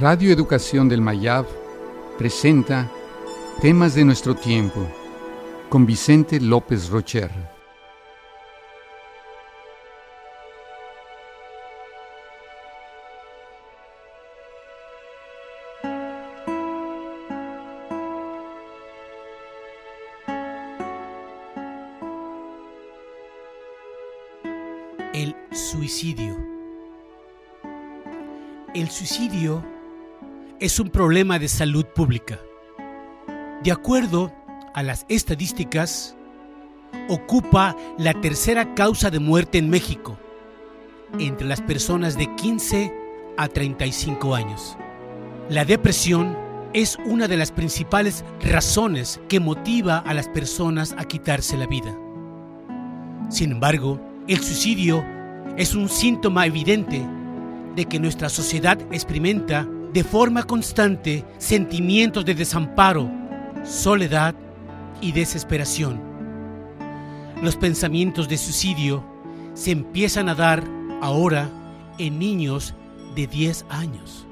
Radio Educación del Mayab presenta Temas de nuestro tiempo con Vicente López Rocher. El suicidio. El suicidio es un problema de salud pública. De acuerdo a las estadísticas, ocupa la tercera causa de muerte en México entre las personas de 15 a 35 años. La depresión es una de las principales razones que motiva a las personas a quitarse la vida. Sin embargo, el suicidio es un síntoma evidente de que nuestra sociedad experimenta de forma constante sentimientos de desamparo, soledad y desesperación. Los pensamientos de suicidio se empiezan a dar ahora en niños de 10 años.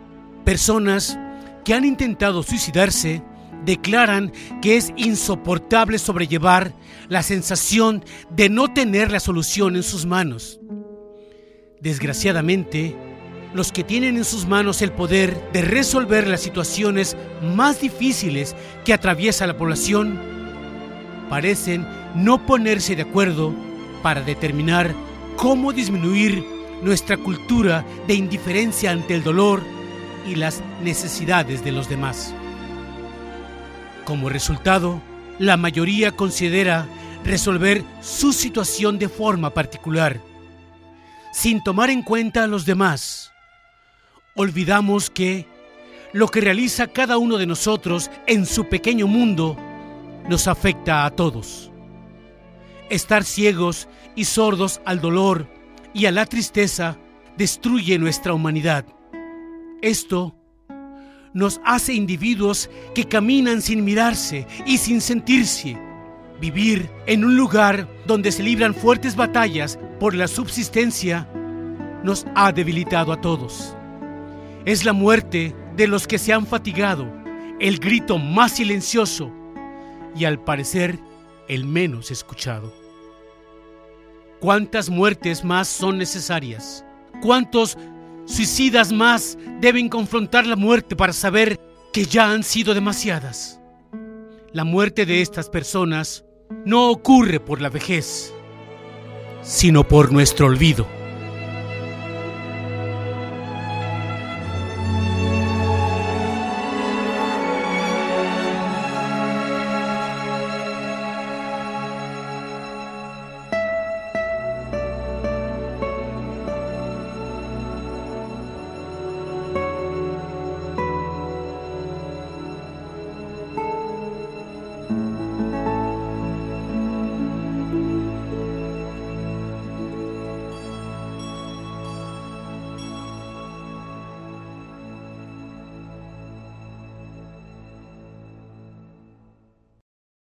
Personas que han intentado suicidarse declaran que es insoportable sobrellevar la sensación de no tener la solución en sus manos. Desgraciadamente, los que tienen en sus manos el poder de resolver las situaciones más difíciles que atraviesa la población, parecen no ponerse de acuerdo para determinar cómo disminuir nuestra cultura de indiferencia ante el dolor y las necesidades de los demás. Como resultado, la mayoría considera resolver su situación de forma particular, sin tomar en cuenta a los demás. Olvidamos que lo que realiza cada uno de nosotros en su pequeño mundo nos afecta a todos. Estar ciegos y sordos al dolor y a la tristeza destruye nuestra humanidad. Esto nos hace individuos que caminan sin mirarse y sin sentirse. Vivir en un lugar donde se libran fuertes batallas por la subsistencia nos ha debilitado a todos. Es la muerte de los que se han fatigado, el grito más silencioso y al parecer el menos escuchado. ¿Cuántas muertes más son necesarias? ¿Cuántos suicidas más deben confrontar la muerte para saber que ya han sido demasiadas? La muerte de estas personas no ocurre por la vejez, sino por nuestro olvido.